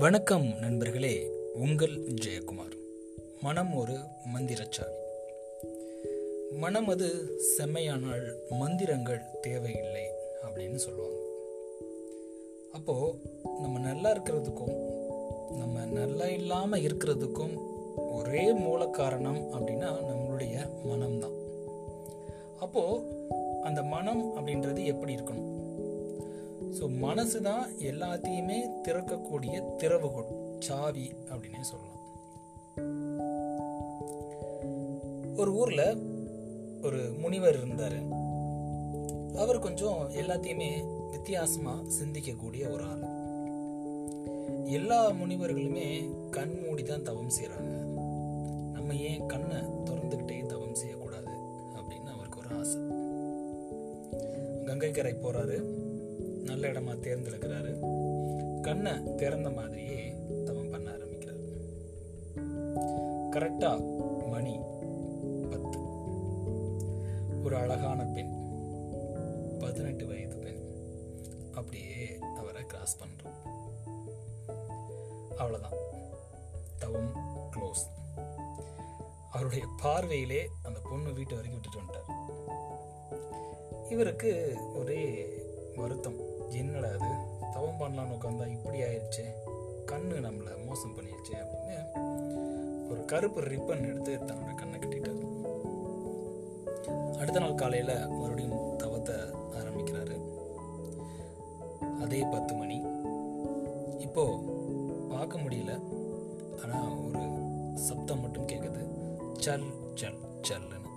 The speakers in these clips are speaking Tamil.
வணக்கம் நண்பர்களே உங்கள் ஜெயக்குமார். மனம் ஒரு மந்திரச்சாவி. மனம் அது செம்மையானால் மந்திரங்கள் தேவையில்லை அப்படின்னு சொல்லுவாங்க. அப்போ நம்ம நல்லா இருக்கிறதுக்கும் நம்ம நல்லா இல்லாம இருக்கிறதுக்கும் ஒரே மூல காரணம் அப்படின்னா நம்மளுடைய மனம்தான். அப்போ அந்த மனம் அப்படின்றது எப்படி இருக்கணும்? ஸோ மனசு தான் எல்லாத்தையுமே திறக்கக்கூடிய திறவுகோல் சாவி அப்படின்னே சொல்லலாம். ஒரு ஊரில் ஒரு முனிவர் இருந்தார். அவர் கொஞ்சம் எல்லாத்தையுமே வித்தியாசமாக சிந்திக்கக்கூடிய ஒரு ஆள். எல்லா முனிவர்களுமே கண் மூடி தான் தவம் செய்கிறாங்க நம்ம ஏன் கண்ணை திறந்துக்கிட்டே தவம் செய்யக்கூடாது அப்படின்னு அவருக்கு ஒரு ஆசை. கங்கை கரை நல்ல இடமா தேர்ந்தெடுக்கிறாரு. கண்ணை திறந்த மாதிரியே தவம் பண்ண ஆரம்பிக்கிறாரு. கரெக்டா மணி பத்து. ஒரு அழகான பெண் பதினெட்டு வயது பெண் அப்படியே அவரை கிராஸ் பண்றோம். அவ்வளவுதான். தவம் க்ளோஸ் அவருடைய பார்வையிலே அந்த பொண்ணு வீட்டு வரைக்கும் விட்டுட்டு வந்துட்டார். இவருக்கு ஒரே வருத்தம். என்னடா அது? தவம் பண்ணலான்னு உட்காந்தா இப்படி ஆயிடுச்சு கண்ணு நம்மளை மோசம் பண்ணிடுச்சு அப்படின்னு ஒரு கருப்பு ரிப்பன் எடுத்து தன்னோட கண்ணை கட்டிட்டார். அடுத்த நாள் காலையில் மறுபடியும் தவத்தை ஆரம்பிக்கிறாரு. அதே பத்து மணி. இப்போ பார்க்க முடியல. ஆனால் ஒரு சப்தம் மட்டும் கேட்குது சல் சல் சல்லுன்னு.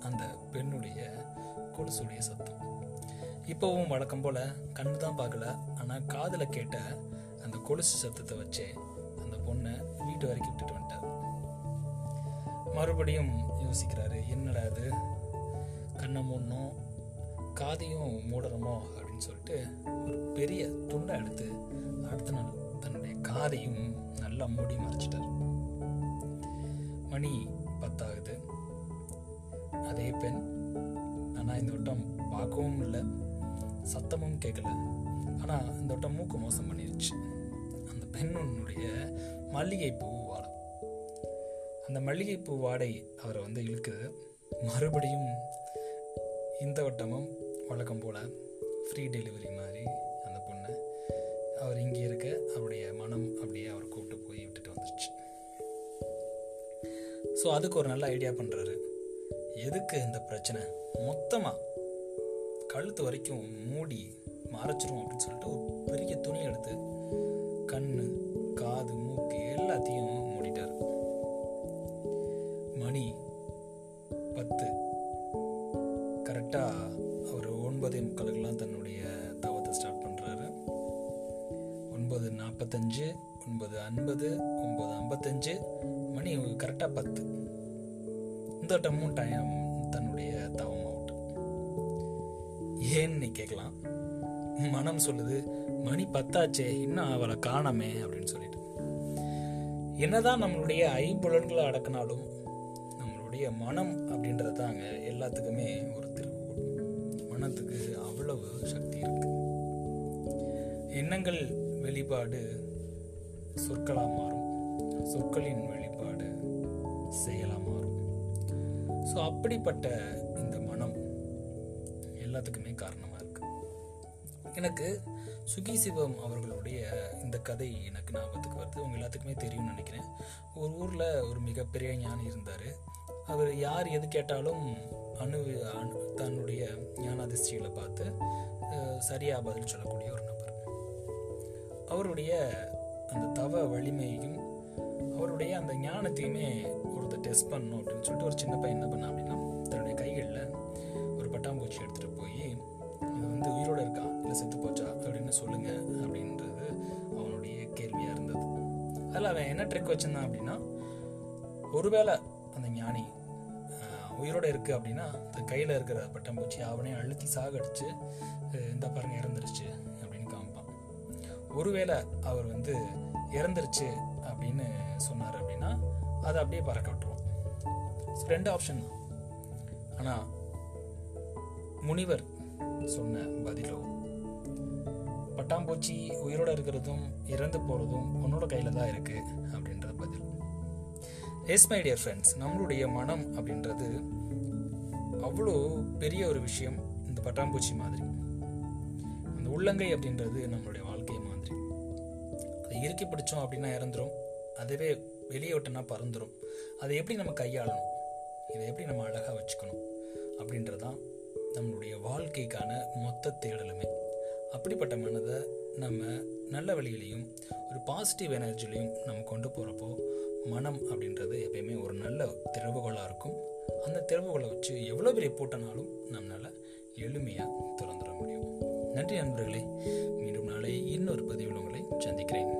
அந்த பெண்ணுடைய கொலுசுடைய சத்தம். இப்போவும் வழக்கம் போல கண்ணு தான் பார்க்கல ஆனால் காதில் கேட்ட அந்த கொலுசு சத்தத்தை வச்சே அந்த பொண்ணை வீட்டு வரைக்கும் விட்டுட்டு வந்துட்டார் மறுபடியும் யோசிக்கிறாரு என்னடா அது கண்ணை மூடணும் காதையும் மூடணுமோ? அப்படின்னு சொல்லிட்டு ஒரு பெரிய துண்டை எடுத்து அடுத்த நாள் தன்னுடைய காதையும் நல்லா மூடி மறைச்சிட்டார். மணி பத்தாகுது. அதே பெண் ஆனால் இந்த வட்டம் பார்க்கவும் இல்லை. சத்தமும் கேட்கல ஆனால் இந்த வட்டம் மூக்கு மோசம் பண்ணிருச்சு. அந்த பெண்ணுடைய மல்லிகைப்பூ வாடை. அந்த மல்லிகைப்பூ வாடை அவரை வந்து இழுக்குது. மறுபடியும் இந்த வட்டமும் வழக்கம் போல ஃப்ரீ டெலிவரி மாதிரி அந்த பொண்ணை அவர் இங்கே இருக்க அவருடைய மனம் அப்படியே அவர் கூப்பிட்டு போய் விட்டுட்டு வந்துருச்சு. ஸோ அதுக்கு ஒரு நல்ல ஐடியா பண்ணுறாரு எதுக்கு இந்த பிரச்சனை? மொத்தமாக கழுத்து வரைக்கும் மூடி மறைச்சிரும் அப்படின்னு சொல்லிட்டு ஒரு பெரிய துணி எடுத்து கண் காது மூக்கு எல்லாத்தையும் மூடிட்டார். மணி பத்து. கரெக்டாக அவர் ஒன்பதே முக்காலுக்கெல்லாம் தன்னுடைய தவத்தை ஸ்டார்ட் பண்ணுறாரு ஒன்பது நாற்பத்தஞ்சு ஒன்பது ஐம்பது ஒன்பது ஐம்பத்தஞ்சு மணி கரெக்டாக பத்து. இந்த டம்மும் டைம் தன்னுடைய தவம். ஏன்னு நீ கேட்கலாம். மனம் சொல்லுது மணி பத்தாச்சே இன்னும் அவளை காணமே அப்படின்னு சொல்லிட்டு. என்னதான் நம்மளுடைய ஐம்புலன்களை அடக்கினாலும் நம்மளுடைய மனம் அப்படின்றது தாங்க எல்லாத்துக்குமே ஒரு திருவுகோள் மனத்துக்கு அவ்வளவு சக்தி இருக்கு. எண்ணங்கள் வெளிப்பாடு சொற்களாக மாறும். சொற்களின் வெளிப்பாடு செயலாக மாறும். ஸோ அப்படிப்பட்ட எல்லாத்துக்குமே காரணமாக இருக்குது எனக்கு சுகி சிவம் அவர்களுடைய இந்த கதை எனக்கு ஞாபகத்துக்கு வருது. உங்கள் எல்லாத்துக்குமே தெரியும்னு நினைக்கிறேன். ஒரு ஊரில் ஒரு மிகப்பெரிய ஞானி இருந்தார். அவர் யார் எது கேட்டாலும் அணு தன்னுடைய ஞானாதிஷ்டிகளை பார்த்து சரியாக பதில் சொல்லக்கூடிய ஒரு நபர். அவருடைய அந்த தவ வலிமையும் அவருடைய அந்த ஞானத்தையுமே ஒருத்தர் டெஸ்ட் பண்ணணும் அப்படின்னு சொல்லிட்டு ஒரு சின்ன பையன் என்ன பண்ணான் அப்படின்னா தன்னுடைய கைகளில் பட்டாம்பூச்சி எடுத்துகிட்டு போய் இது வந்து உயிரோடு இருக்கா? இல்லை செத்து போச்சா? அப்படின்னு சொல்லுங்கள் அப்படின்றது அவனுடைய கேள்வியாக இருந்தது. அதில் அவன் என்ன ட்ரிக் வச்சிருந்தான் அப்படின்னா ஒருவேளை அந்த ஞானி உயிரோடு உயிரோட அப்படின்னா அந்த கையில் இருக்கிற பட்டாம்பூச்சி அவனே அழுத்தி சாகடிச்சு இந்த பாருங்க இறந்துருச்சு அப்படின்னு காமிப்பான். ஒருவேளை அவர் வந்து இறந்துருச்சு அப்படின்னு சொன்னார் அப்படின்னா அதை அப்படியே பறக்க விட்டுருவோம் ரெண்டு ஆப்ஷன் தான். ஆனால் முனிவர் சொன்ன பதிலோ? பட்டாம்பூச்சி உயிரோட இருக்கிறதும் இறந்து போகிறதும் உன்னோட கையில் தான் இருக்குது அப்படின்றது பதில். எஸ் மை டியர் ஃப்ரெண்ட்ஸ் நம்மளுடைய மனம் அப்படின்றது அவ்வளோ பெரிய ஒரு விஷயம் இந்த பட்டாம்பூச்சி மாதிரி. அந்த உள்ளங்கை அப்படின்றது நம்மளுடைய வாழ்க்கை மாதிரி. அதை இறுக்கி பிடிச்சோம் அப்படின்னா இறந்துரும். அதுவே வெளியே விட்டோன்னா பறந்துடும் அதை எப்படி நம்ம கையாளணும்? இதை எப்படி நம்ம அழகாக வச்சுக்கணும்? அப்படின்றதான் நம்மளுடைய வாழ்க்கைக்கான மொத்த தேடலுமே. அப்படிப்பட்ட மனதை நம்ம நல்ல வழியிலையும் ஒரு பாசிட்டிவ் எனர்ஜிலையும் நம்ம கொண்டு போகிறப்போ மனம் அப்படின்றது எப்பயுமே ஒரு நல்ல திறவுகோலாக இருக்கும். அந்த திறவுகோலை வச்சு எவ்வளோ பெரிய பூட்டனாலும் நம்மளால் எளிமையாக திறந்துட முடியும். நன்றி நண்பர்களே மீண்டும் நாளை இன்னொரு பதிவில் உங்களை சந்திக்கிறேன்.